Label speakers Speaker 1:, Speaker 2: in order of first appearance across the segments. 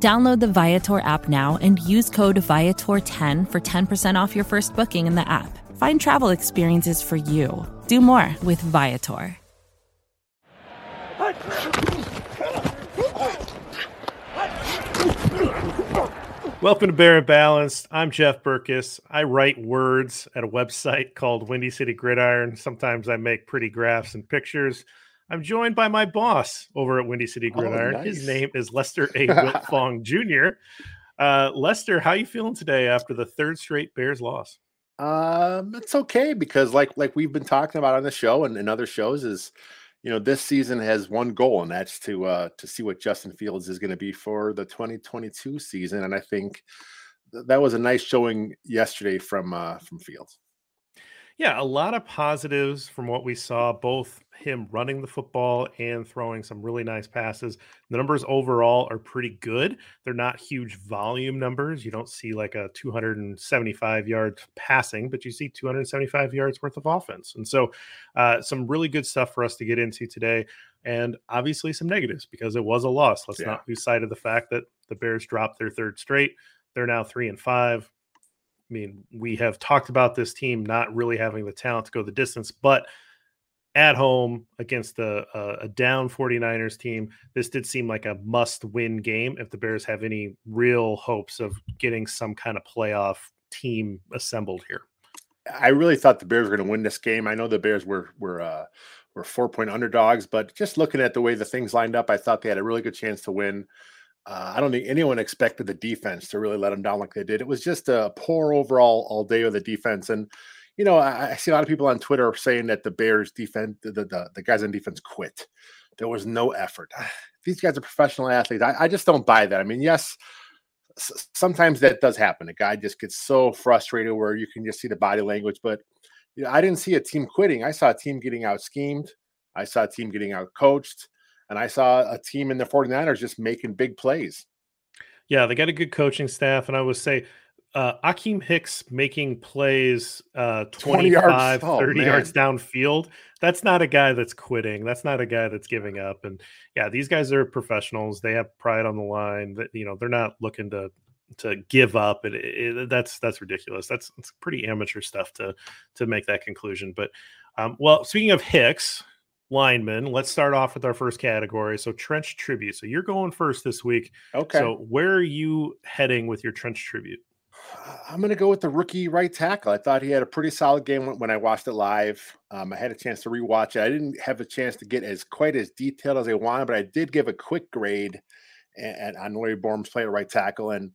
Speaker 1: Download the Viator app now and use code Viator10 for 10% off your first booking in the app. Find travel experiences for you. Do more with Viator.
Speaker 2: Welcome to Bear and Balanced. I'm Jeff Berckes. I write words at a website called Windy City Gridiron. Sometimes I make pretty graphs and pictures. I'm joined by my boss over at Windy City
Speaker 3: Oh,
Speaker 2: Gridiron.
Speaker 3: nice.
Speaker 2: His name is Lester A. Wiltfong Jr. Uh, Lester, how you feeling today after the third straight Bears loss?
Speaker 3: Um, it's okay because like like we've been talking about on the show and, and other shows is you know this season has one goal and that's to uh to see what Justin Fields is going to be for the 2022 season and I think th- that was a nice showing yesterday from uh from Fields.
Speaker 2: Yeah, a lot of positives from what we saw, both him running the football and throwing some really nice passes. The numbers overall are pretty good. They're not huge volume numbers. You don't see like a 275 yard passing, but you see 275 yards worth of offense. And so, uh, some really good stuff for us to get into today. And obviously, some negatives because it was a loss. Let's
Speaker 3: Yeah.
Speaker 2: not lose sight of the fact that the Bears dropped their third straight. They're now three and five. I mean, we have talked about this team not really having the talent to go the distance, but at home against a, a, a down 49ers team, this did seem like a must win game if the Bears have any real hopes of getting some kind of playoff team assembled here.
Speaker 3: I really thought the Bears were going to win this game. I know the Bears were were uh were 4 point underdogs, but just looking at the way the things lined up, I thought they had a really good chance to win. Uh, I don't think anyone expected the defense to really let them down like they did. It was just a poor overall all day of the defense. And, you know, I, I see a lot of people on Twitter saying that the Bears defense, the, the, the guys on defense quit. There was no effort. Ah, these guys are professional athletes. I, I just don't buy that. I mean, yes, s- sometimes that does happen. A guy just gets so frustrated where you can just see the body language. But you know, I didn't see a team quitting. I saw a team getting out schemed. I saw a team getting out coached. And I saw a team in the 49ers just making big plays.
Speaker 2: Yeah, they got a good coaching staff. And I would say, uh, Akiem Hicks making plays uh,
Speaker 3: 20 yards.
Speaker 2: 25,
Speaker 3: Oh,
Speaker 2: 30 yards downfield. That's not a guy that's quitting. That's not a guy that's giving up. And yeah, these guys are professionals. They have pride on the line. That you know, they're not looking to to give up. It, it, that's that's ridiculous. That's, that's pretty amateur stuff to to make that conclusion. But um, well, speaking of Hicks linemen, let's start off with our first category. So trench tribute. So you're going first this week.
Speaker 3: Okay.
Speaker 2: So where are you heading with your trench tribute?
Speaker 3: I'm going to go with the rookie right tackle. I thought he had a pretty solid game when, I watched it live. Um, I had a chance to rewatch it. I didn't have a chance to get as quite as detailed as I wanted, but I did give a quick grade and, on Larry Borom's play at right tackle, and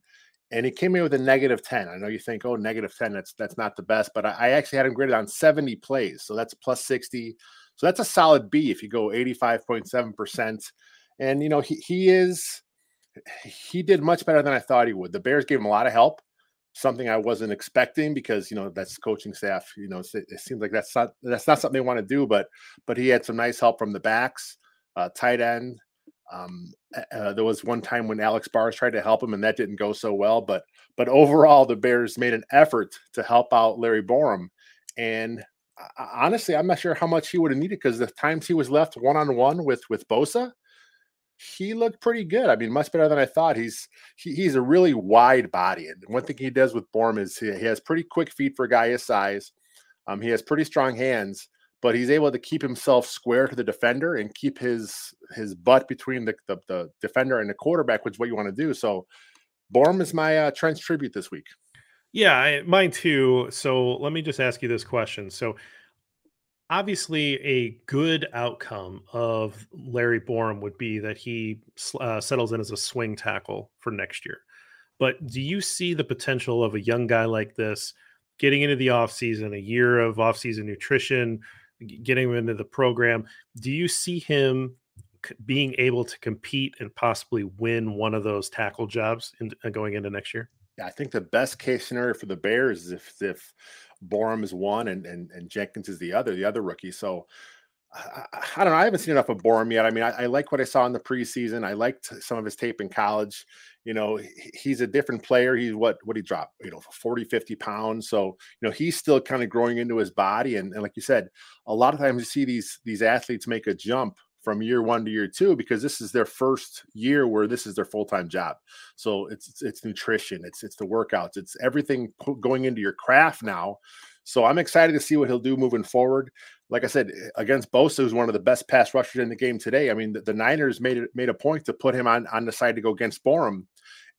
Speaker 3: and he came in with a negative ten. I know you think, oh, negative ten, that's that's not the best, but I, I actually had him graded on 70 plays, so that's plus 60. So that's a solid B if you go 85.7 percent. And you know he he is he did much better than I thought he would. The Bears gave him a lot of help something I wasn't expecting because you know that's coaching staff. You know, it, seems like that's not that's not something they want to do. But but he had some nice help from the backs, uh, tight end. Um, uh, there was one time when Alex Bars tried to help him, and that didn't go so well. But but overall, the Bears made an effort to help out Larry Borom, and uh, honestly, I'm not sure how much he would have needed because the times he was left one on one with with Bosa, he looked pretty good. I mean, much better than I thought. He's he, he's a really wide body, and one thing he does with Borom is he, he has pretty quick feet for a guy his size. Um, he has pretty strong hands, but he's able to keep himself square to the defender and keep his his butt between the the, the defender and the quarterback, which is what you want to do. So, Borom is my uh, trench tribute this week.
Speaker 2: Yeah, I, mine too. So let me just ask you this question. So obviously, a good outcome of Larry Borom would be that he uh, settles in as a swing tackle for next year. But do you see the potential of a young guy like this getting into the offseason, a year of offseason nutrition, getting him into the program? Do you see him being able to compete and possibly win one of those tackle jobs in, uh, going into next year?
Speaker 3: I think the best case scenario for the Bears is if if Borom is one and and, and Jenkins is the other, the other rookie. So I, I, don't know. I haven't seen enough of Borom yet. I mean, I, I, like what I saw in the preseason. I liked some of his tape in college. You know, he's a different player. He's what what he dropped, you know, 40, 50 pounds. So, you know, he's still kind of growing into his body. And, and like you said, a lot of times you see these these athletes make a jump from year one to year two because this is their first year where this is their full-time job. So it's it's, it's nutrition it's it's the workouts it's everything going into your craft now. So i'm excited to see what he'll do moving forward. Like i said against bosa who's one of the best pass rushers in the game today i mean the, the niners made it made a point to put him on on the side to go against borom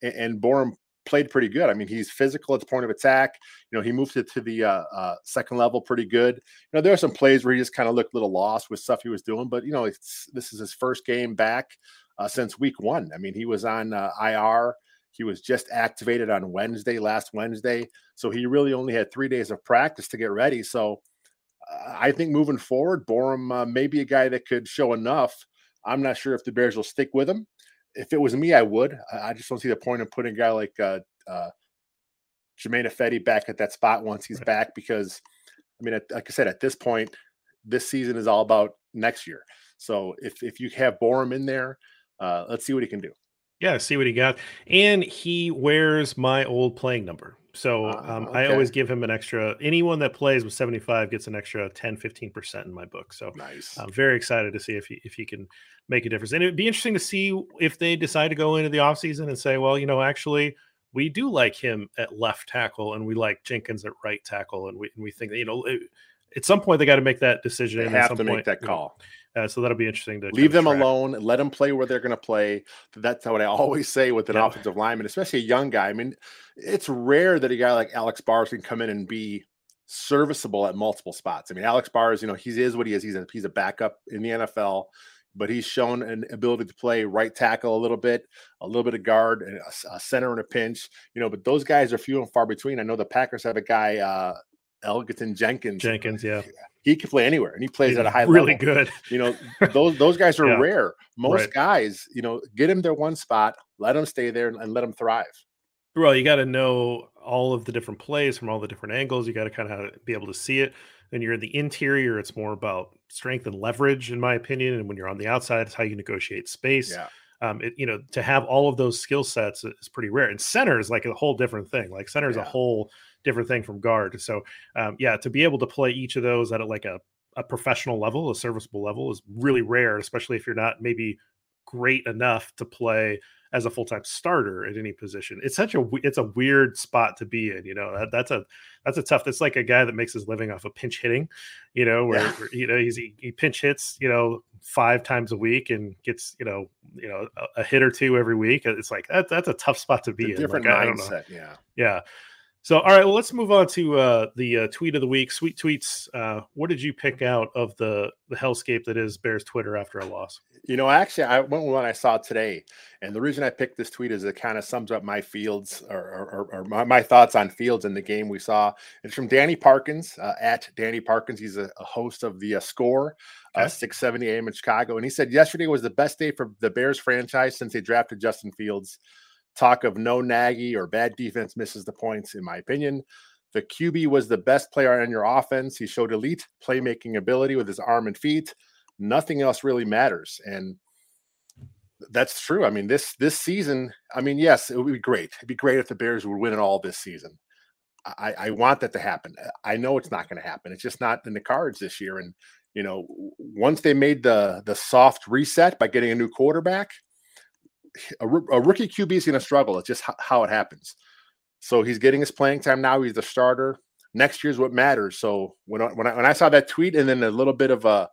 Speaker 3: and, and borom played pretty good. I mean, he's physical at the point of attack. You know, he moved it to the uh, uh, second level pretty good. You know, there are some plays where he just kind of looked a little lost with stuff he was doing, but you know, this is his first game back uh, since week one. I mean, he was on uh, IR. He was just activated on Wednesday, last Wednesday. So he really only had three days of practice to get ready. So uh, I think moving forward, Borom uh, may be a guy that could show enough. I'm not sure if the Bears will stick with him if it was me, I would. I just don't see the point of putting a guy like uh, uh, Germain Ifedi back at that spot once he's right. back because, I mean, like I said, at this point, this season is all about next year. So if if you have Borom in there, uh, let's see what he can do.
Speaker 2: Yeah, see what he got, and he wears my old playing number. So uh, um, okay. I always give him an extra. Anyone that plays with 75 gets an extra 10, 15% in my book. So
Speaker 3: nice.
Speaker 2: I'm very excited to see if he, if he can make a difference. And it'd be interesting to see if they decide to go into the offseason and say, well, you know, actually, we do like him at left tackle and we like Jenkins at right tackle. And we, and we think that, you know, it, at some point they got to make that decision.
Speaker 3: They have to make that call.
Speaker 2: Uh, so that'll be interesting to
Speaker 3: leave them track. alone, let them play where they're going to play. That's what I always say with an yeah. offensive lineman, especially a young guy. I mean, it's rare that a guy like Alex Bars can come in and be serviceable at multiple spots. I mean, Alex Bars, you know, he is what he is. He's a he's a backup in the NFL, but he's shown an ability to play right tackle a little bit, a little bit of guard, and a, a center in a pinch. You know, but those guys are few and far between. I know the Packers have a guy, uh, Elgton Jenkins.
Speaker 2: Jenkins, yeah
Speaker 3: he can play anywhere and he plays He's at a high
Speaker 2: really
Speaker 3: level.
Speaker 2: Really good.
Speaker 3: You know, those those guys are yeah. rare. Most right. guys, you know, get him their one spot, let them stay there and, and let them thrive.
Speaker 2: Well, you got to know all of the different plays from all the different angles. You got to kind of be able to see it. When you're in the interior, it's more about strength and leverage, in my opinion. And when you're on the outside, it's how you negotiate space.
Speaker 3: Yeah.
Speaker 2: Um, it, you know, to have all of those skill sets is pretty rare. And center is like a whole different thing. Like center is yeah. a whole different thing from guard. So um, yeah, to be able to play each of those at a, like a, a professional level, a serviceable level is really rare, especially if you're not maybe great enough to play as a full-time starter at any position. It's such a it's a weird spot to be in, you know. That, that's a that's a tough. That's like a guy that makes his living off of pinch hitting, you know, where, yeah. where you know he's he, he, pinch hits, you know, five times a week and gets you know you know a, a hit or two every week. It's like that, that's a tough spot to be in.
Speaker 3: Different
Speaker 2: like,
Speaker 3: mindset, yeah,
Speaker 2: yeah. So, all right, well, let's move on to uh, the uh, tweet of the week. Sweet tweets. Uh, what did you pick out of the the hellscape that is Bears Twitter after a loss?
Speaker 3: You know, actually, I went with one I saw today, and the reason I picked this tweet is it kind of sums up my fields or, or, or my, my, thoughts on fields in the game we saw. It's from Danny Parkins uh, at Danny Parkins. He's a, a host of the uh, Score, uh, okay. 670 AM in Chicago, and he said yesterday was the best day for the Bears franchise since they drafted Justin Fields. Talk of no Nagy or bad defense misses the points, in my opinion. The QB was the best player on your offense. He showed elite playmaking ability with his arm and feet. Nothing else really matters. And that's true. I mean, this this season, I mean, yes, it would be great. It'd be great if the Bears would win it all this season. I, I want that to happen. I know it's not going to happen. It's just not in the cards this year. And you know, once they made the the soft reset by getting a new quarterback, a, a rookie QB is going to struggle. It's just how, how it happens. So he's getting his playing time now. He's the starter. Next year's what matters. So when I, when I, when I saw that tweet and then a little bit of a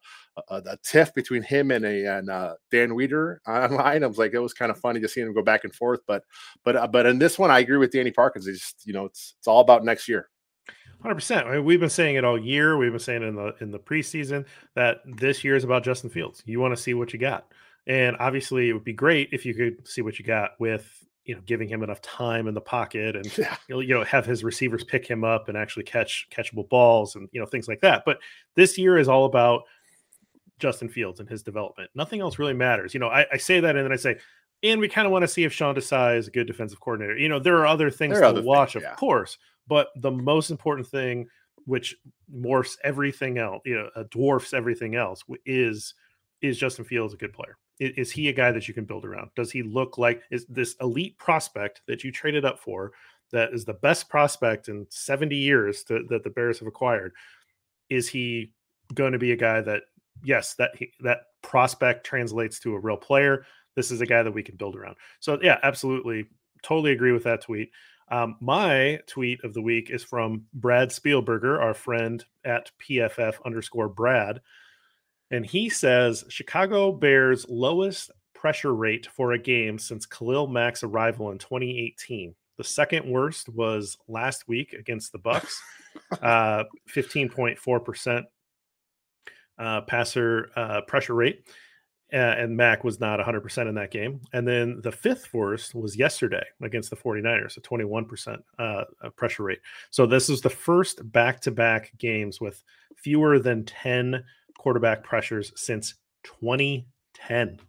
Speaker 3: a, a tiff between him and a and uh, Dan Wiederer online, I was like, it was kind of funny to see him go back and forth. But but uh, but in this one, I agree with Danny Parkins. It's just you know it's it's all about next year.
Speaker 2: Hundred percent. We've been saying it all year. We've been saying in the in the preseason that this year is about Justin Fields. You want to see what you got. And obviously, it would be great if you could see what you got with you know giving him enough time in the pocket and yeah. you know have his receivers pick him up and actually catch catchable balls and you know things like that. But this year is all about Justin Fields and his development. Nothing else really matters. You know, I, I say that and then I say and we kind of want to see if Sean Desai is a good defensive coordinator. You know, there are other things
Speaker 3: are
Speaker 2: to
Speaker 3: other
Speaker 2: watch,
Speaker 3: things,
Speaker 2: of course, but the most important thing, which morphs everything else, you know, uh, dwarfs everything else, is is Justin Fields a good player? Is, he a guy that you can build around? Does he look like is this elite prospect that you traded up for? That is the best prospect in 70 years to, that the Bears have acquired. Is he going to be a guy that yes, that he, that prospect translates to a real player? This is a guy that we can build around. So yeah, absolutely, totally agree with that tweet. Um, my tweet of the week is from Brad Spielberger, our friend at PFF underscore Brad. And he says Chicago Bears lowest pressure rate for a game since Khalil Mack's arrival in 2018. The second worst was last week against the Bucs, uh, 15.4% uh, passer uh, pressure rate. Uh, and Mack was not 100% in that game. And then the fifth worst was yesterday against the 49ers, a 21% uh, uh, pressure rate. So this is the first back to back games with fewer than 10 quarterback pressures since 2010.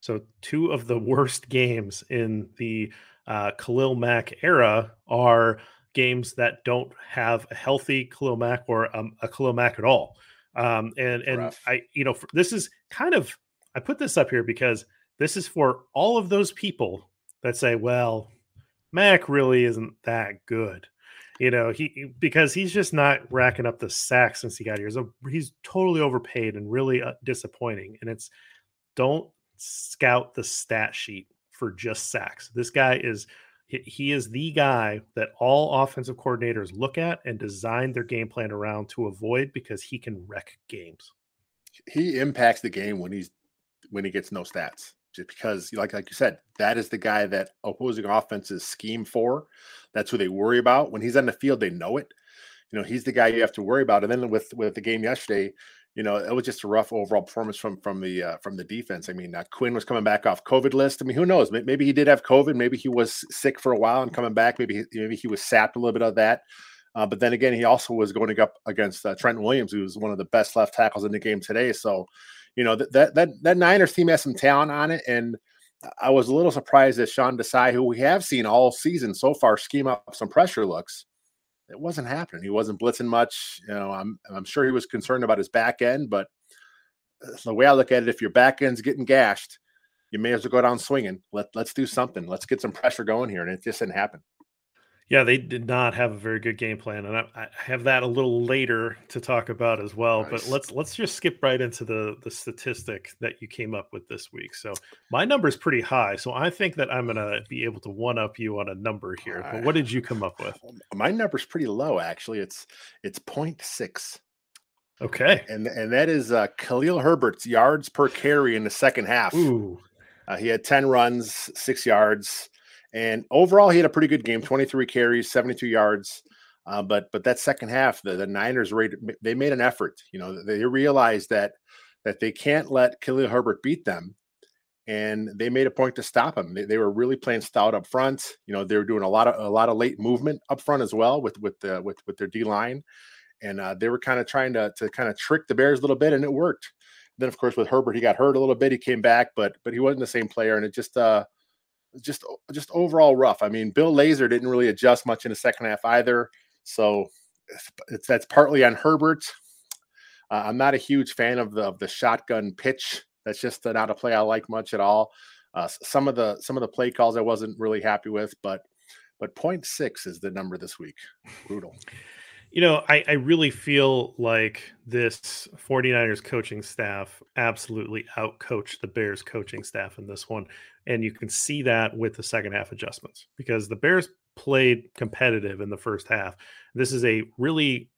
Speaker 2: So two of the worst games in the uh, Khalil Mack era are games that don't have a healthy Khalil Mack or um, a Khalil Mack at all. Um, and and
Speaker 3: Rough.
Speaker 2: I, you know, for, this is kind of I put this up here because this is for all of those people that say, well, Mack really isn't that good. You know, he because he's just not racking up the sacks since he got here. So he's totally overpaid and really uh, disappointing. And it's don't scout the stat sheet for just sacks. This guy is he is the guy that all offensive coordinators look at and design their game plan around to avoid because he can wreck games.
Speaker 3: he impacts the game when he's when he gets no stats. Just because, like like you said, that is the guy that opposing offenses scheme for. That's who they worry about. When he's on the field, they know it. You know, he's the guy you have to worry about. And then with with the game yesterday, you know, it was just a rough overall performance from from the uh, from the defense. I mean, uh, Quinn was coming back off COVID list. I mean, who knows? Maybe he did have COVID. Maybe he was sick for a while and coming back. Maybe he, maybe he was sapped a little bit of that. Uh, but then again, he also was going up against uh, Trent Williams, who was one of the best left tackles in the game today. So, you know that that that, Niners team has some talent on it, and I was a little surprised that Sean Desai, who we have seen all season so far, scheme up some pressure looks. It wasn't happening. He wasn't blitzing much. You know, I'm I'm sure he was concerned about his back end, but uh, the way I look at it, if your back end's getting gashed, you may as well go down swinging. Let let's do something. Let's get some pressure going here, and it just didn't happen.
Speaker 2: Yeah, they did not have a very good game plan, and I, I have that a little later to talk about as well. But let's let's just skip right into the the statistic that you came up with this week. So my number is pretty high, so I think that I'm gonna be able to one up you on a number here. But what did you come up with?
Speaker 3: My number's pretty low, actually. It's it's 0.6.
Speaker 2: Okay.
Speaker 3: and and that is uh, Khalil Herbert's yards per carry in the second half.
Speaker 2: Ooh.
Speaker 3: Uh, he had 10 runs, six yards, and overall he had a pretty good game 23 carries, 72 yards. Uh, but but that second half, the, the Niners rated, they made an effort. You know, they realized that that they can't let Khalil Herbert beat them. And they made a point to stop him. They, they were really playing stout up front. You know, they were doing a lot of a lot of late movement up front as well with with the with with their D line, and uh, they were kind of trying to to kind of trick the Bears a little bit, and it worked. Then, of course, with Herbert, he got hurt a little bit. He came back, but but he wasn't the same player, and it just uh just just overall rough. I mean, Bill Lazor didn't really adjust much in the second half either, so it's, it's that's partly on Herbert. Uh, I'm not a huge fan of the of the shotgun pitch. That's just not a play I like much at all. Uh, some of the some of the play calls I wasn't really happy with, but but 0.6 is the number this week. Brutal.
Speaker 2: You know, I, I really feel like this 49ers coaching staff absolutely outcoached the Bears coaching staff in this one. And you can see that with the second half adjustments because the Bears played competitive in the first half. This is a really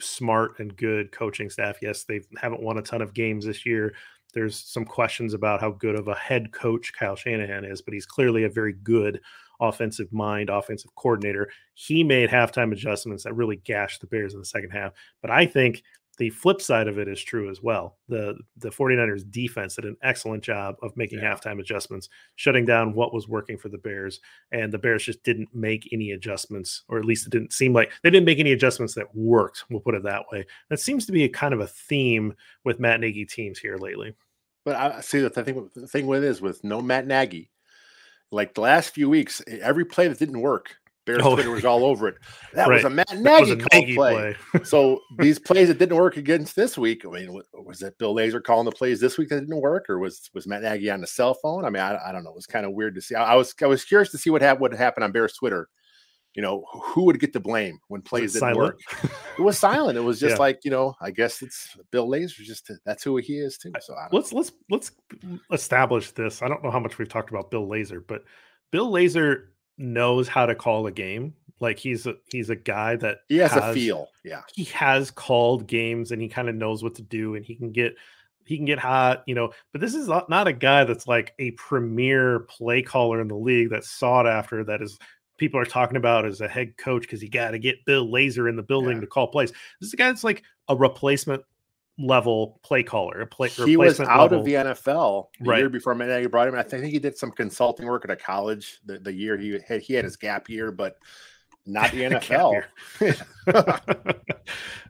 Speaker 2: smart and good coaching staff. Yes, they haven't won a ton of games this year. There's some questions about how good of a head coach Kyle Shanahan is, but he's clearly a very good offensive mind, offensive coordinator. He made halftime adjustments that really gashed the Bears in the second half. But I think the flip side of it is true as well. The the 49ers defense did an excellent job of making
Speaker 3: Yeah.
Speaker 2: halftime adjustments, shutting down what was working for the Bears. And the Bears just didn't make any adjustments, or at least it didn't seem like they didn't make any adjustments that worked. We'll put it that way. That seems to be a kind of a theme with Matt Nagy teams here lately.
Speaker 3: But I see that the thing. The thing with it is with no Matt Nagy, like the last few weeks, every play that didn't work, Bears oh, Twitter was all over it. That right. was a Matt Nagy, a Nagy play. play. so these plays that didn't work against this week. I mean, was it Bill Lazor calling the plays this week that didn't work, or was was Matt Nagy on the cell phone? I mean, I, I don't know. It was kind of weird to see. I, I, was I was curious to see what happened. What happened on Bears Twitter. You know, who would get the blame when plays didn't silent? work? it was silent. It was just yeah. like you know. I guess it's Bill Lazor. Just that's who he is too. So
Speaker 2: let's let's let's establish this. I don't know how much we've talked about Bill Lazor, but Bill Lazor knows how to call a game. Like he's a he's a guy that
Speaker 3: he has, has a feel. Yeah.
Speaker 2: He has called games and he kind of knows what to do and he can get he can get hot, you know. But this is not a guy that's like a premier play caller in the league that's sought after that is people are talking about as a head coach because you got to get Bill Lazor in the building yeah. to call plays. This is a guy that's like a replacement level play caller. A play,
Speaker 3: he was out level. of the NFL the right. year before Nagy brought him. I think he did some consulting work at a college the, the year he had, he had his gap year, but not the NFL.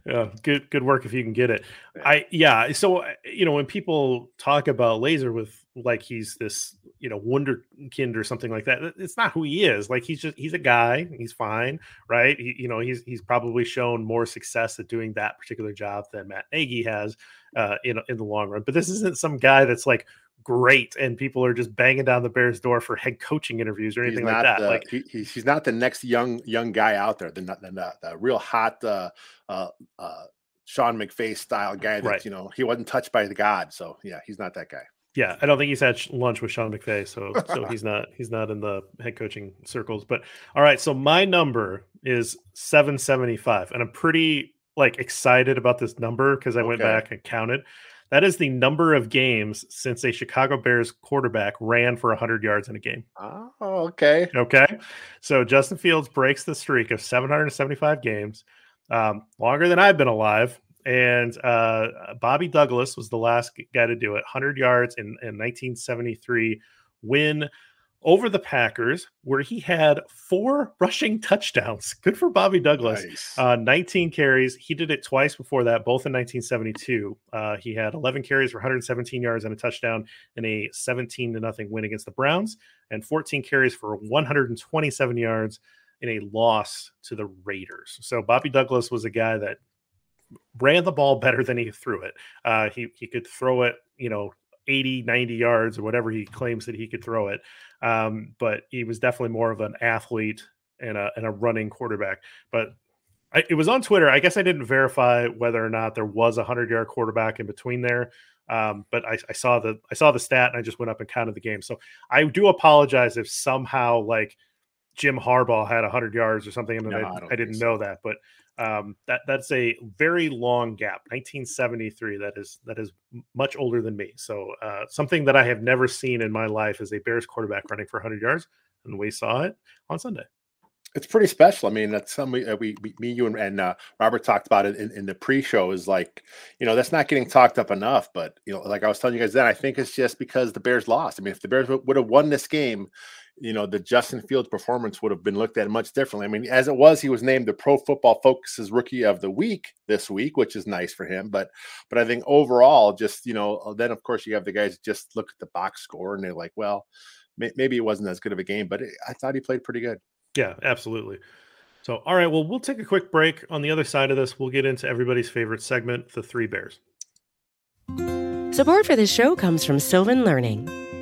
Speaker 2: yeah, good good work if you can get it. I yeah. So uh, you know when people talk about Lazor with like he's this you know wonderkind or something like that, it's not who he is. Like he's just he's a guy. He's fine, right? He, you know he's he's probably shown more success at doing that particular job than Matt Nagy has uh, in in the long run. But this isn't some guy that's like great and people are just banging down the Bears door for head coaching interviews or anything like that.
Speaker 3: The,
Speaker 2: like
Speaker 3: he, he's not the next young young guy out there. The the, the, the real hot uh, uh, uh, Sean McVay style guy that right. you know he wasn't touched by the god. So yeah, he's not that guy.
Speaker 2: Yeah, I don't think he's had lunch with Sean McVay, so so he's not he's not in the head coaching circles. But all right, so my number is seven seventy five, and I'm pretty like excited about this number because I okay. went back and counted. That is the number of games since a Chicago Bears quarterback ran for 100 yards in a game.
Speaker 3: Oh, okay.
Speaker 2: Okay. So Justin Fields breaks the streak of 775 games, um, longer than I've been alive. And uh, Bobby Douglas was the last guy to do it 100 yards in, in 1973 win over the Packers, where he had four rushing touchdowns. Good for Bobby Douglas. Nice. Uh, 19 carries. He did it twice before that, both in 1972. Uh, he had 11 carries for 117 yards and a touchdown in a 17 to nothing win against the Browns, and 14 carries for 127 yards in a loss to the Raiders. So Bobby Douglas was a guy that ran the ball better than he threw it. Uh, he he could throw it, you know, 80, 90 yards or whatever he claims that he could throw it. Um, but he was definitely more of an athlete and a, and a running quarterback. But I, it was on Twitter. I guess I didn't verify whether or not there was a hundred yard quarterback in between there. Um, but I, I, saw the I saw the stat and I just went up and counted the game. So I do apologize if somehow like Jim Harbaugh had hundred yards or something, and no, I, I, I, didn't so. know that. But um, that that's a very long gap. 1973. That is that is much older than me. So uh, something that I have never seen in my life is a Bears quarterback running for 100 yards, and we saw it on Sunday.
Speaker 3: It's pretty special. I mean, that's something we, uh, we, we me, you, and, and uh, Robert talked about it in, in the pre-show. Is like, you know, that's not getting talked up enough. But you know, like I was telling you guys then, I think it's just because the Bears lost. I mean, if the Bears would have won this game, you know, the Justin Fields performance would have been looked at much differently. I mean, as it was, he was named the Pro Football Focus's Rookie of the Week this week, which is nice for him. But, but I think overall, just you know, uh, then of course you have the guys just look at the box score and they're like, well, may, maybe it wasn't as good of a game, but it, I thought he played pretty good.
Speaker 2: Yeah, absolutely. So, all right, well, we'll take a quick break. On the other side of this, we'll get into everybody's favorite segment, the Three Bears.
Speaker 4: Support for this show comes from Sylvan Learning.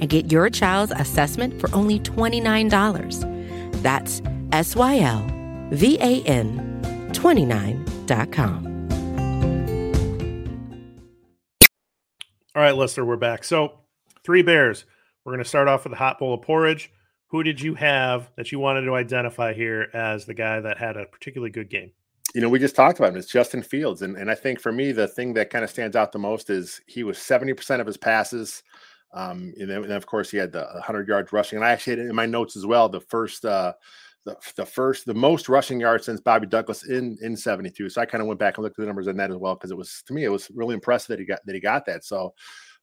Speaker 4: and get your child's assessment for only $29. That's S Y L V A N 29.com.
Speaker 2: All right, Lester, we're back. So, three bears. We're going to start off with a hot bowl of porridge. Who did you have that you wanted to identify here as the guy that had a particularly good game?
Speaker 3: You know, we just talked about him. It's Justin Fields. And, and I think for me, the thing that kind of stands out the most is he was 70% of his passes. Um, and then, and of course, he had the 100 yards rushing. And I actually had it in my notes as well the first, uh, the, the first, the most rushing yards since Bobby Douglas in in 72. So I kind of went back and looked at the numbers on that as well because it was to me it was really impressive that he got that he got that. So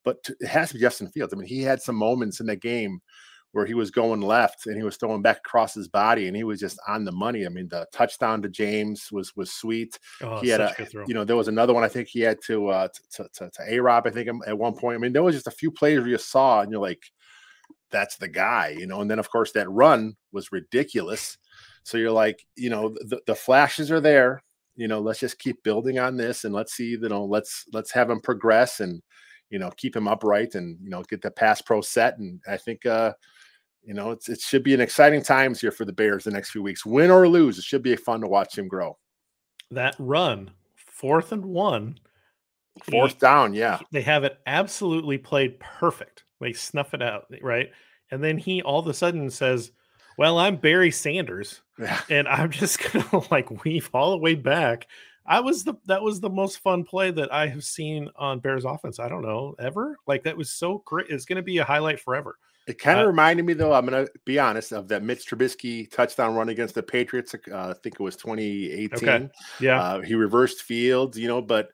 Speaker 3: but it has to be Justin Fields. I mean, he had some moments in the game where he was going left and he was throwing back across his body and he was just on the money. I mean, the touchdown to James was was sweet. Oh, he had a you know there was another one I think he had to uh to to, to A Rob I think um, at one point. I mean, there was just a few plays where you saw and you're like, that's the guy, you know. And then of course that run was ridiculous. So you're like, you know, the, the flashes are there. You know, let's just keep building on this and let's see, you know, let's let's have him progress and you know, keep him upright and, you know, get the pass pro set. And I think, uh, you know, it's, it should be an exciting times here for the Bears the next few weeks. Win or lose, it should be fun to watch him grow.
Speaker 2: That run, fourth and one,
Speaker 3: fourth he, down, yeah.
Speaker 2: They have it absolutely played perfect. They snuff it out, right? And then he all of a sudden says, Well, I'm Barry Sanders. Yeah. And I'm just gonna like weave all the way back I was the that was the most fun play that I have seen on Bears offense. I don't know ever like that was so great. It's going to be a highlight forever.
Speaker 3: It kind of uh, reminded me, though. I'm going to be honest of that Mitch Trubisky touchdown run against the Patriots. Uh, I think it was 2018. Okay.
Speaker 2: Yeah,
Speaker 3: uh, he reversed fields, you know, but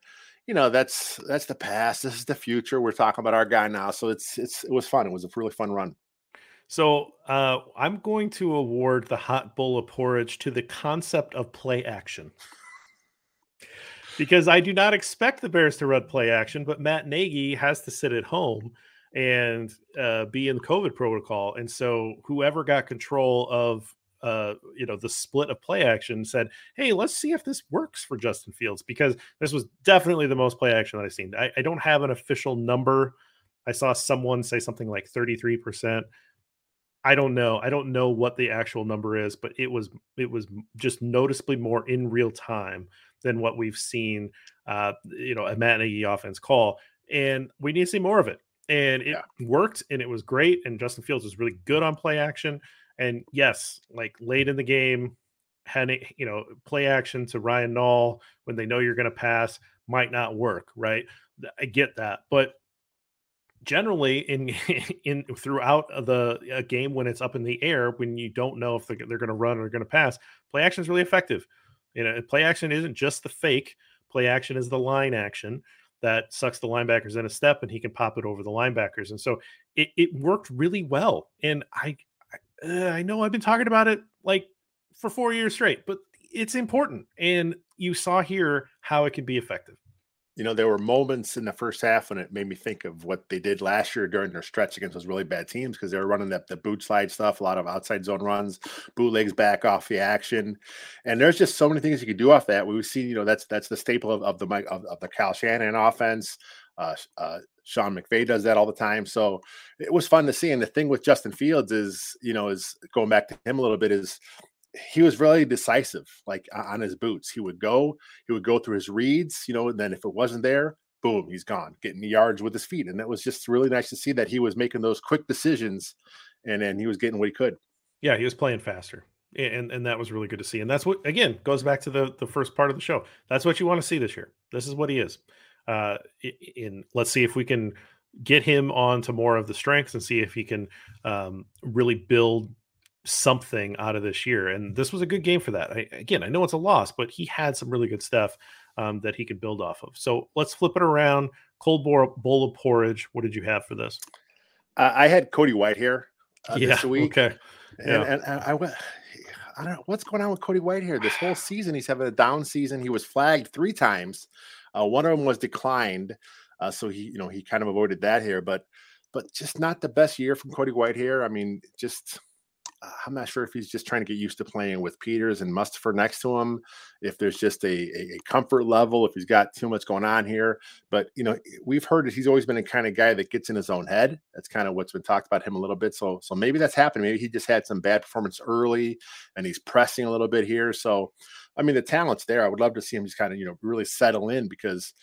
Speaker 3: you know that's that's the past. This is the future. We're talking about our guy now, so it's it's it was fun. It was a really fun run.
Speaker 2: So uh, I'm going to award the hot bowl of porridge to the concept of play action because I do not expect the Bears to run play action, but Matt Nagy has to sit at home and uh, be in the COVID protocol. And so whoever got control of uh, you know the split of play action said, "Hey, let's see if this works for Justin Fields," because this was definitely the most play action that I've seen. I, I don't have an official number. I saw someone say something like thirty three percent. I don't know. I don't know what the actual number is, but it was it was just noticeably more in real time than what we've seen, uh, you know, a Matt Nagy offense call. And we need to see more of it. And it yeah. worked and it was great. And Justin Fields was really good on play action. And yes, like late in the game, having, you know, play action to Ryan Nall when they know you're going to pass might not work, right? I get that. But generally in in throughout the game when it's up in the air when you don't know if they're, they're going to run or going to pass play action is really effective you know, play action isn't just the fake. Play action is the line action that sucks the linebackers in a step, and he can pop it over the linebackers. And so it, it worked really well. And I I, uh, I know I've been talking about it like for four years straight, but it's important. And you saw here how it can be effective
Speaker 3: you know, there were moments in the first half when it made me think of what they did last year during their stretch against those really bad teams because they were running that the boot slide stuff, a lot of outside zone runs, bootlegs back off the action, and there's just so many things you can do off that. We've seen, you know, that's that's the staple of, of the of, of the Cal Shanahan offense. Uh, uh, Sean McVay does that all the time, so it was fun to see. And the thing with Justin Fields is, you know, is going back to him a little bit is he was really decisive, like on his boots. He would go, he would go through his reads, you know, and then if it wasn't there, boom, he's gone, getting the yards with his feet. And that was just really nice to see that he was making those quick decisions and then he was getting what he could.
Speaker 2: Yeah, he was playing faster. And and that was really good to see. And that's what again goes back to the the first part of the show. That's what you want to see this year. This is what he is. Uh in let's see if we can get him on to more of the strengths and see if he can um, really build something out of this year. And this was a good game for that. I, again, I know it's a loss, but he had some really good stuff um, that he could build off of. So let's flip it around. Cold bowl, bowl of porridge. What did you have for this?
Speaker 3: Uh, I had Cody Whitehair uh,
Speaker 2: yeah,
Speaker 3: this week.
Speaker 2: Okay.
Speaker 3: Yeah. And, and I went. I don't know what's going on with Cody Whitehair. This whole season, he's having a down season. He was flagged three times. Uh, one of them was declined, uh, so he, you know, he kind of avoided that here. But, but just not the best year from Cody Whitehair. I mean, just uh, I'm not sure if he's just trying to get used to playing with Peters and Mustipher next to him, if there's just a, a, comfort level, if he's got too much going on here. But, you know, we've heard that he's always been a kind of guy that gets in his own head. That's kind of what's been talked about him a little bit. So, so maybe that's happening. Maybe he just had some bad performance early and he's pressing a little bit here. So, I mean, the talent's there. I would love to see him just kind of, you know, really settle in because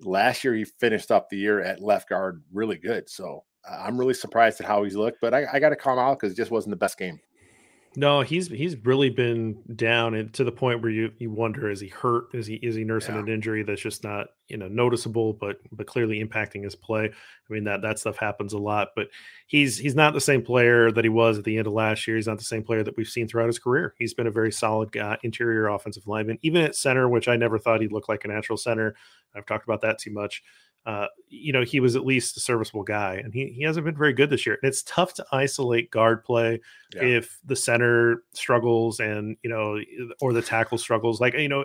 Speaker 3: last year he finished up the year at left guard really good. So, I'm really surprised at how he's looked, but I, I got to call him out because it just wasn't the best game.
Speaker 2: No, he's he's really been down and to the point where you you wonder is he hurt? Is he is he nursing yeah. an injury that's just not you know noticeable but but clearly impacting his play? I mean that that stuff happens a lot, but he's he's not the same player that he was at the end of last year. He's not the same player that we've seen throughout his career. He's been a very solid guy, interior offensive lineman, even at center, which I never thought he'd look like a natural center. I've talked about that too much uh, you know, he was at least a serviceable guy, and he, he hasn't been very good this year. And it's tough to isolate guard play yeah. if the center struggles and you know, or the tackle struggles. Like you know,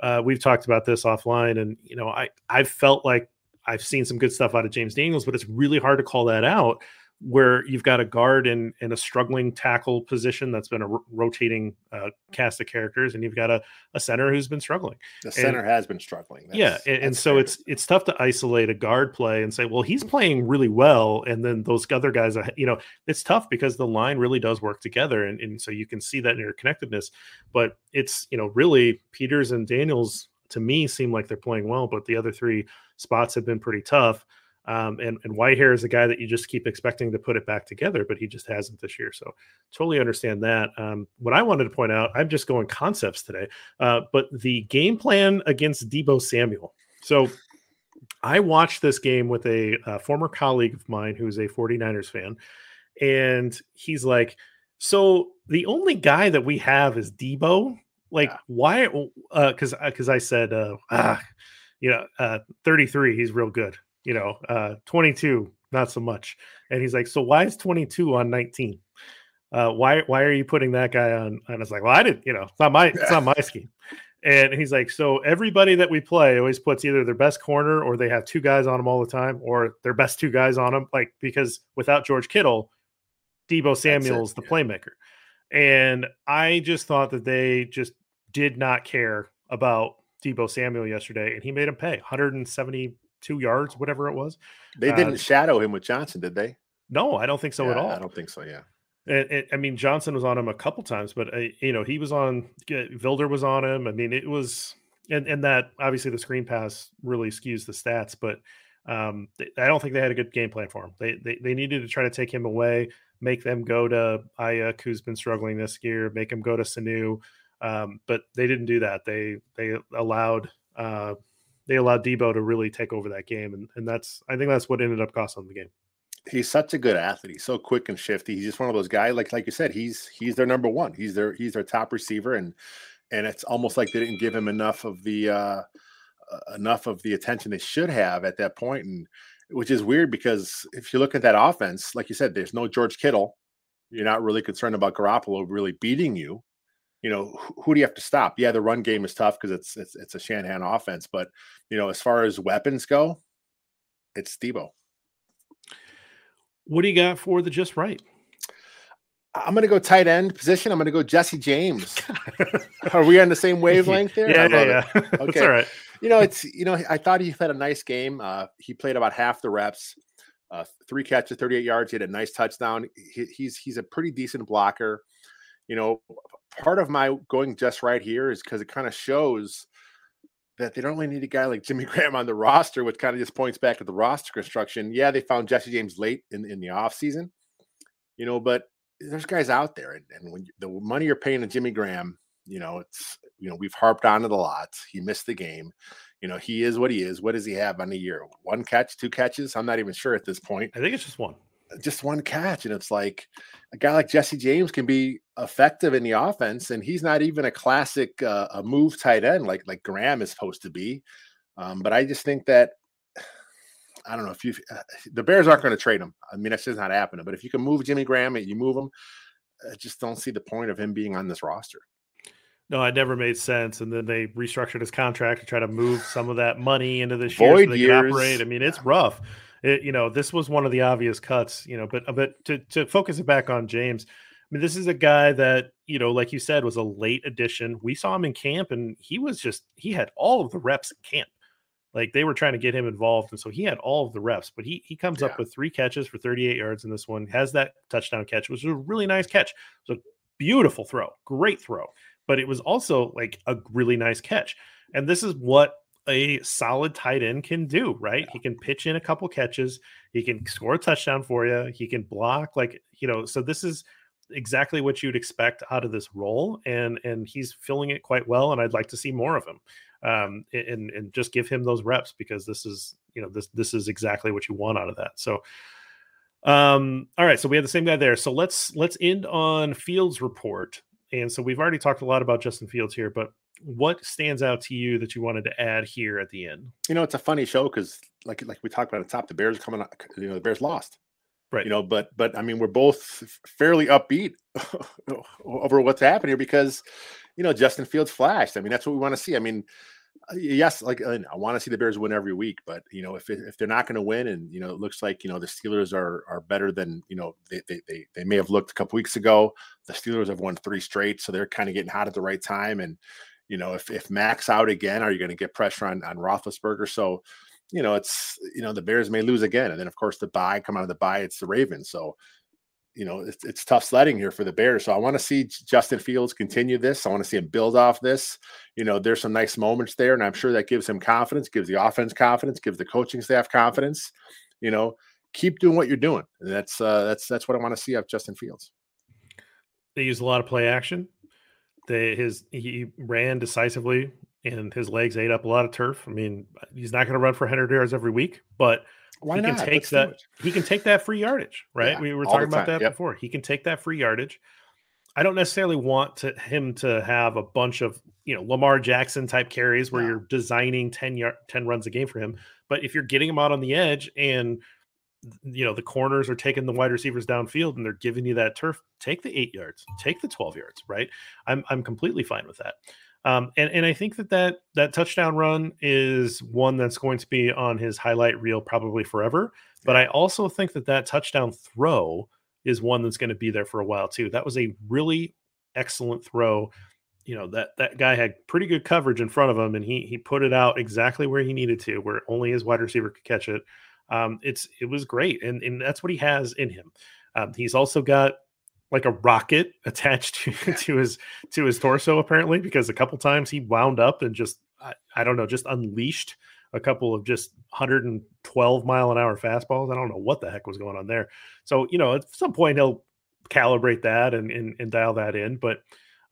Speaker 2: uh, we've talked about this offline, and you know, I I've felt like I've seen some good stuff out of James Daniels, but it's really hard to call that out where you've got a guard in in a struggling tackle position that's been a rotating uh, cast of characters, and you've got a, a center who's been struggling.
Speaker 3: The center and, has been struggling.
Speaker 2: That's, yeah, and, and so it's it's tough to isolate a guard play and say, well, he's playing really well, and then those other guys, you know, it's tough because the line really does work together, and, and so you can see that interconnectedness. But it's you know really Peters and Daniels to me seem like they're playing well, but the other three spots have been pretty tough. Um, and, and Whitehair is a guy that you just keep expecting to put it back together, but he just hasn't this year. So totally understand that. Um, what I wanted to point out, I'm just going concepts today, uh, but the game plan against Deebo Samuel. So I watched this game with a, a former colleague of mine who's a 49ers fan, and he's like, so the only guy that we have is Deebo. Like, yeah. why? Because uh, because uh, I said, uh, ah, you know, uh, 33, he's real good you know, uh, 22, not so much. And he's like, so why is 22 on 19? Uh, why why are you putting that guy on? And I was like, well, I didn't, you know, it's not my it's not my scheme. And he's like, so everybody that we play always puts either their best corner or they have two guys on them all the time, or their best two guys on them. Like because without George Kittle, Deebo Samuel's the playmaker. And I just thought that they just did not care about Deebo Samuel yesterday, and he made him pay 170 two yards, whatever it was.
Speaker 3: They didn't uh, shadow him with Johnson, did they?
Speaker 2: No, I don't think so
Speaker 3: yeah,
Speaker 2: at all.
Speaker 3: I don't think so. Yeah.
Speaker 2: And, I mean, Johnson was on him a couple times, but uh, you know he was on. Vildor was on him. I mean, it was, and and that obviously the screen pass really skews the stats, but um, I don't think they had a good game plan for him. They, they they needed to try to take him away, make them go to Aiyuk, who's been struggling this year, make him go to Sanu, um, but they didn't do that. They they allowed uh, they allowed Deebo to really take over that game, and and that's I think that's what ended up costing the game.
Speaker 3: He's such a good athlete. He's so quick and shifty. He's just one of those guys. Like like you said, he's he's their number one. He's their he's their top receiver, and and it's almost like they didn't give him enough of the uh, uh, enough of the attention they should have at that point, and which is weird because if you look at that offense, like you said, there's no George Kittle. You're not really concerned about Garoppolo really beating you you know, who do you have to stop? Yeah, the run game is tough because it's, it's it's a Shanahan offense, but you know, as far as weapons go, it's Deebo.
Speaker 2: What do you got for the just right?
Speaker 3: I'm going to go tight end position. I'm going to go Jesse James. Are we on the same wavelength there?
Speaker 2: Yeah, yeah, yeah. Okay, all right.
Speaker 3: You know, it's you know, I thought he had a nice game. Uh, he played about half the reps, uh, three catches, 38 yards. He had a nice touchdown. He, he's he's a pretty decent blocker. You know, part of my going just right here is because it kind of shows that they don't really need a guy like Jimmy Graham on the roster, which kind of just points back to the roster construction. Yeah, they found Jesse James late in, in the offseason, you know, but there's guys out there. And, and when you, the money you're paying to Jimmy Graham, you know, it's, you know, we've harped on it a lot. He missed the game. You know, he is what he is. What does he have on the year? One catch, two catches? I'm not even sure at this point.
Speaker 2: I think it's just one
Speaker 3: just one catch. And it's like a guy like Jesse James can be effective in the offense, and he's not even a classic uh, a move tight end like like Graham is supposed to be. Um, but I just think that I don't know if you uh, the Bears aren't going to trade him. I mean, that's just not happening. But if you can move Jimmy Graham and you move him, I just don't see the point of him being on this roster.
Speaker 2: No, it never made sense. And then they restructured his contract to try to move some of that money into this year Void so they years. operate. I mean, it's rough it, you know, this was one of the obvious cuts, you know, but uh, but to to focus it back on James, I mean, this is a guy that, you know, like you said, was a late addition. We saw him in camp and he was just, he had all of the reps in camp. Like they were trying to get him involved. And so he had all of the reps, but he he comes yeah. up with three catches for 38 yards in this one, has that touchdown catch, which was a really nice catch. So beautiful throw, great throw. But it was also like a really nice catch. And this is what a solid tight end can do, right? Yeah. He can pitch in a couple catches, he can score a touchdown for you, he can block, like, you know, so this is exactly what you'd expect out of this role and and he's filling it quite well and I'd like to see more of him um, and and just give him those reps because this is you know this this is exactly what you want out of that. So, um, all right, so we have the same guy there. So let's let's end on Fields report. And so we've already talked a lot about Justin Fields here, but what stands out to you that you wanted to add here at the end?
Speaker 3: You know, it's a funny show because, like, like we talked about at the top, the Bears coming, out, you know, the Bears lost, right? You know, but but I mean, we're both fairly upbeat over what's happened here because, you know, Justin Fields flashed. I mean, that's what we want to see. I mean, uh, yes, like I want to see the Bears win every week, but you know if if they're not going to win, and you know it looks like you know the Steelers are are better than you know they they they, they may have looked a couple weeks ago. The Steelers have won three straight, so they're kind of getting hot at the right time. And you know if if Mack's out again, are you going to get pressure on on Roethlisberger? So you know it's you know the Bears may lose again, and then of course the bye come out of the bye, it's the Ravens. So you know, it's, it's tough sledding here for the Bears. So I want to see Justin Fields continue this. I want to see him build off this. You know, there's some nice moments there, and I'm sure that gives him confidence, gives the offense confidence, gives the coaching staff confidence. You know, keep doing what you're doing. And that's uh, that's that's what I want to see of Justin Fields.
Speaker 2: They use a lot of play action. They his he ran decisively, and his legs ate up a lot of turf. I mean, he's not going to run for 100 yards every week, but why he not? can take Let's that. He can take that free yardage, right? Yeah, we were talking about that yep. before. He can take that free yardage. I don't necessarily want to, him to have a bunch of you know Lamar Jackson type carries where you're designing 10 yard 10 runs a game for him. But if you're getting him out on the edge and you know the corners are taking the wide receivers downfield and they're giving you that turf, take the eight yards, take the 12 yards, right? I'm I'm completely fine with that. Um, and and I think that that that touchdown run is one that's going to be on his highlight reel probably forever. But I also think that that touchdown throw is one that's going to be there for a while too. That was a really excellent throw. You know that that guy had pretty good coverage in front of him, and he he put it out exactly where he needed to, where only his wide receiver could catch it. Um, it's it was great, and and that's what he has in him. Um, he's also got like a rocket attached to, to his to his torso apparently because a couple times he wound up and just I, I, don't know just unleashed a couple of just 112 mile an hour fastballs i don't know what the heck was going on there so you know at some point he'll calibrate that and and, and dial that in but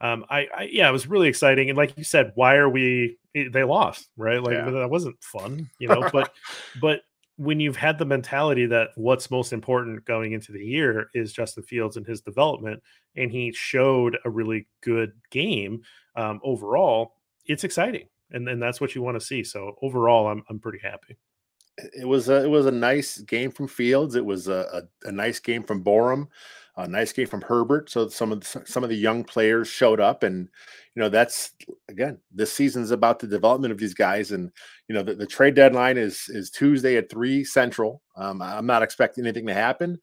Speaker 2: um I, I, yeah it was really exciting and like you said why are we eh, they lost right like yeah. that wasn't fun you know but but when you've had the mentality that what's most important going into the year is Justin Fields and his development, and he showed a really good game um, overall, it's exciting, and and that's what you want to see. So overall, I'm I'm pretty happy.
Speaker 3: It was a it was a nice game from Fields. It was a, a, a nice game from Borom a nice game from Herbert. So some of the, some of the young players showed up, and you know that's again this season's about the development of these guys. And you know the, the trade deadline is is Tuesday at three Central. Um, I'm not expecting anything to happen.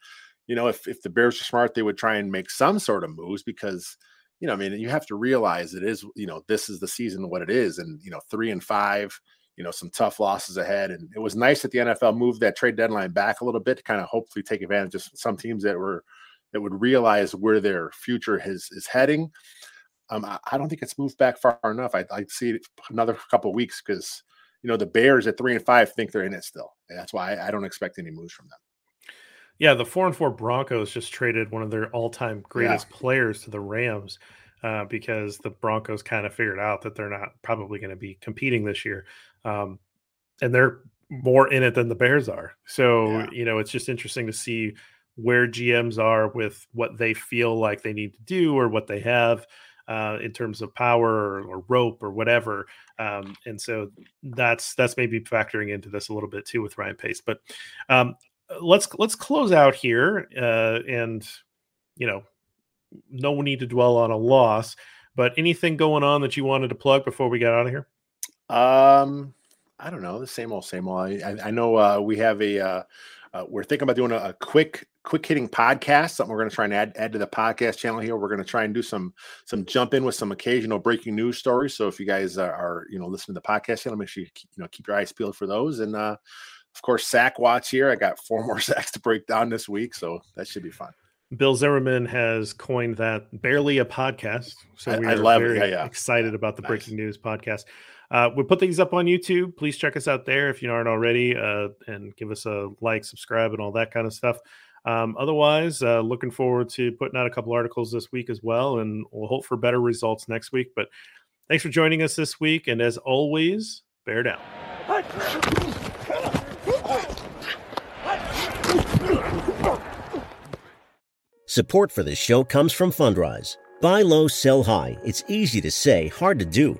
Speaker 3: You know, if if the Bears are smart, they would try and make some sort of moves because you know, I mean, you have to realize it is you know this is the season what it is, and you know three and five you know some tough losses ahead and it was nice that the nfl moved that trade deadline back a little bit to kind of hopefully take advantage of some teams that were that would realize where their future is is heading. Um, I, I, don't think it's moved back far enough. I, I see it another couple weeks because you know the Bears at three and five think they're in it still. And that's why I, I, don't expect any moves from them.
Speaker 2: Yeah, the four and four Broncos just traded one of their all-time greatest yeah. players to the Rams uh, because the Broncos kind of figured out that they're not probably going to be competing this year, um, and they're more in it than the Bears are. So yeah. you know, it's just interesting to see where GMs are with what they feel like they need to do or what they have uh, in terms of power or, or rope or whatever. Um, and so that's that's maybe factoring into this a little bit too with Ryan Pace. But um, let's let's close out here uh, and you know no need to dwell on a loss. But anything going on that you wanted to plug before we get out of here?
Speaker 3: Um, I don't know. The same old, same old. I, I know uh, we have a uh, we're thinking about doing a, a, quick quick hitting podcast something we're going to try and add add to the podcast channel here we're going to try and do some some jump in with some occasional breaking news stories so if you guys are, are you know listening to the podcast channel make sure you keep, you know keep your eyes peeled for those and uh of course sack watch here i got four more sacks to break down this week so that should be fun
Speaker 2: Bill Zimmerman has coined that barely a podcast. So we
Speaker 3: I,
Speaker 2: are
Speaker 3: I love
Speaker 2: very
Speaker 3: it. Yeah, yeah.
Speaker 2: excited about the
Speaker 3: Nice.
Speaker 2: breaking news podcast. Uh, we put things up on YouTube. Please check us out there if you aren't already, uh, and give us a like, subscribe, and all that kind of stuff. Um, otherwise, uh, looking forward to putting out a couple articles this week as well, and we'll hope for better results next week. But thanks for joining us this week, and as always, bear down.
Speaker 5: Support for this show comes from Fundrise. Buy low, sell high. It's easy to say, hard to do.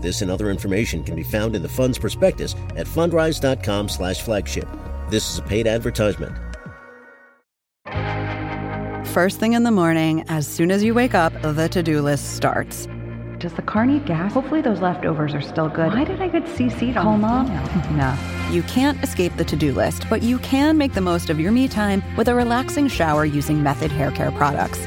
Speaker 5: This and other information can be found in the fund's prospectus at fundrise.com/flagship. This is a paid advertisement.
Speaker 6: First thing in the morning, as soon as you wake up, the to do list starts.
Speaker 7: Does the car need gas? Hopefully those leftovers are still good. Why did I get CC'd
Speaker 6: Call
Speaker 7: on
Speaker 6: mom?
Speaker 7: No.
Speaker 6: You can't escape the to do list, but you can make the most of your me time with a relaxing shower using Method Hair Care products.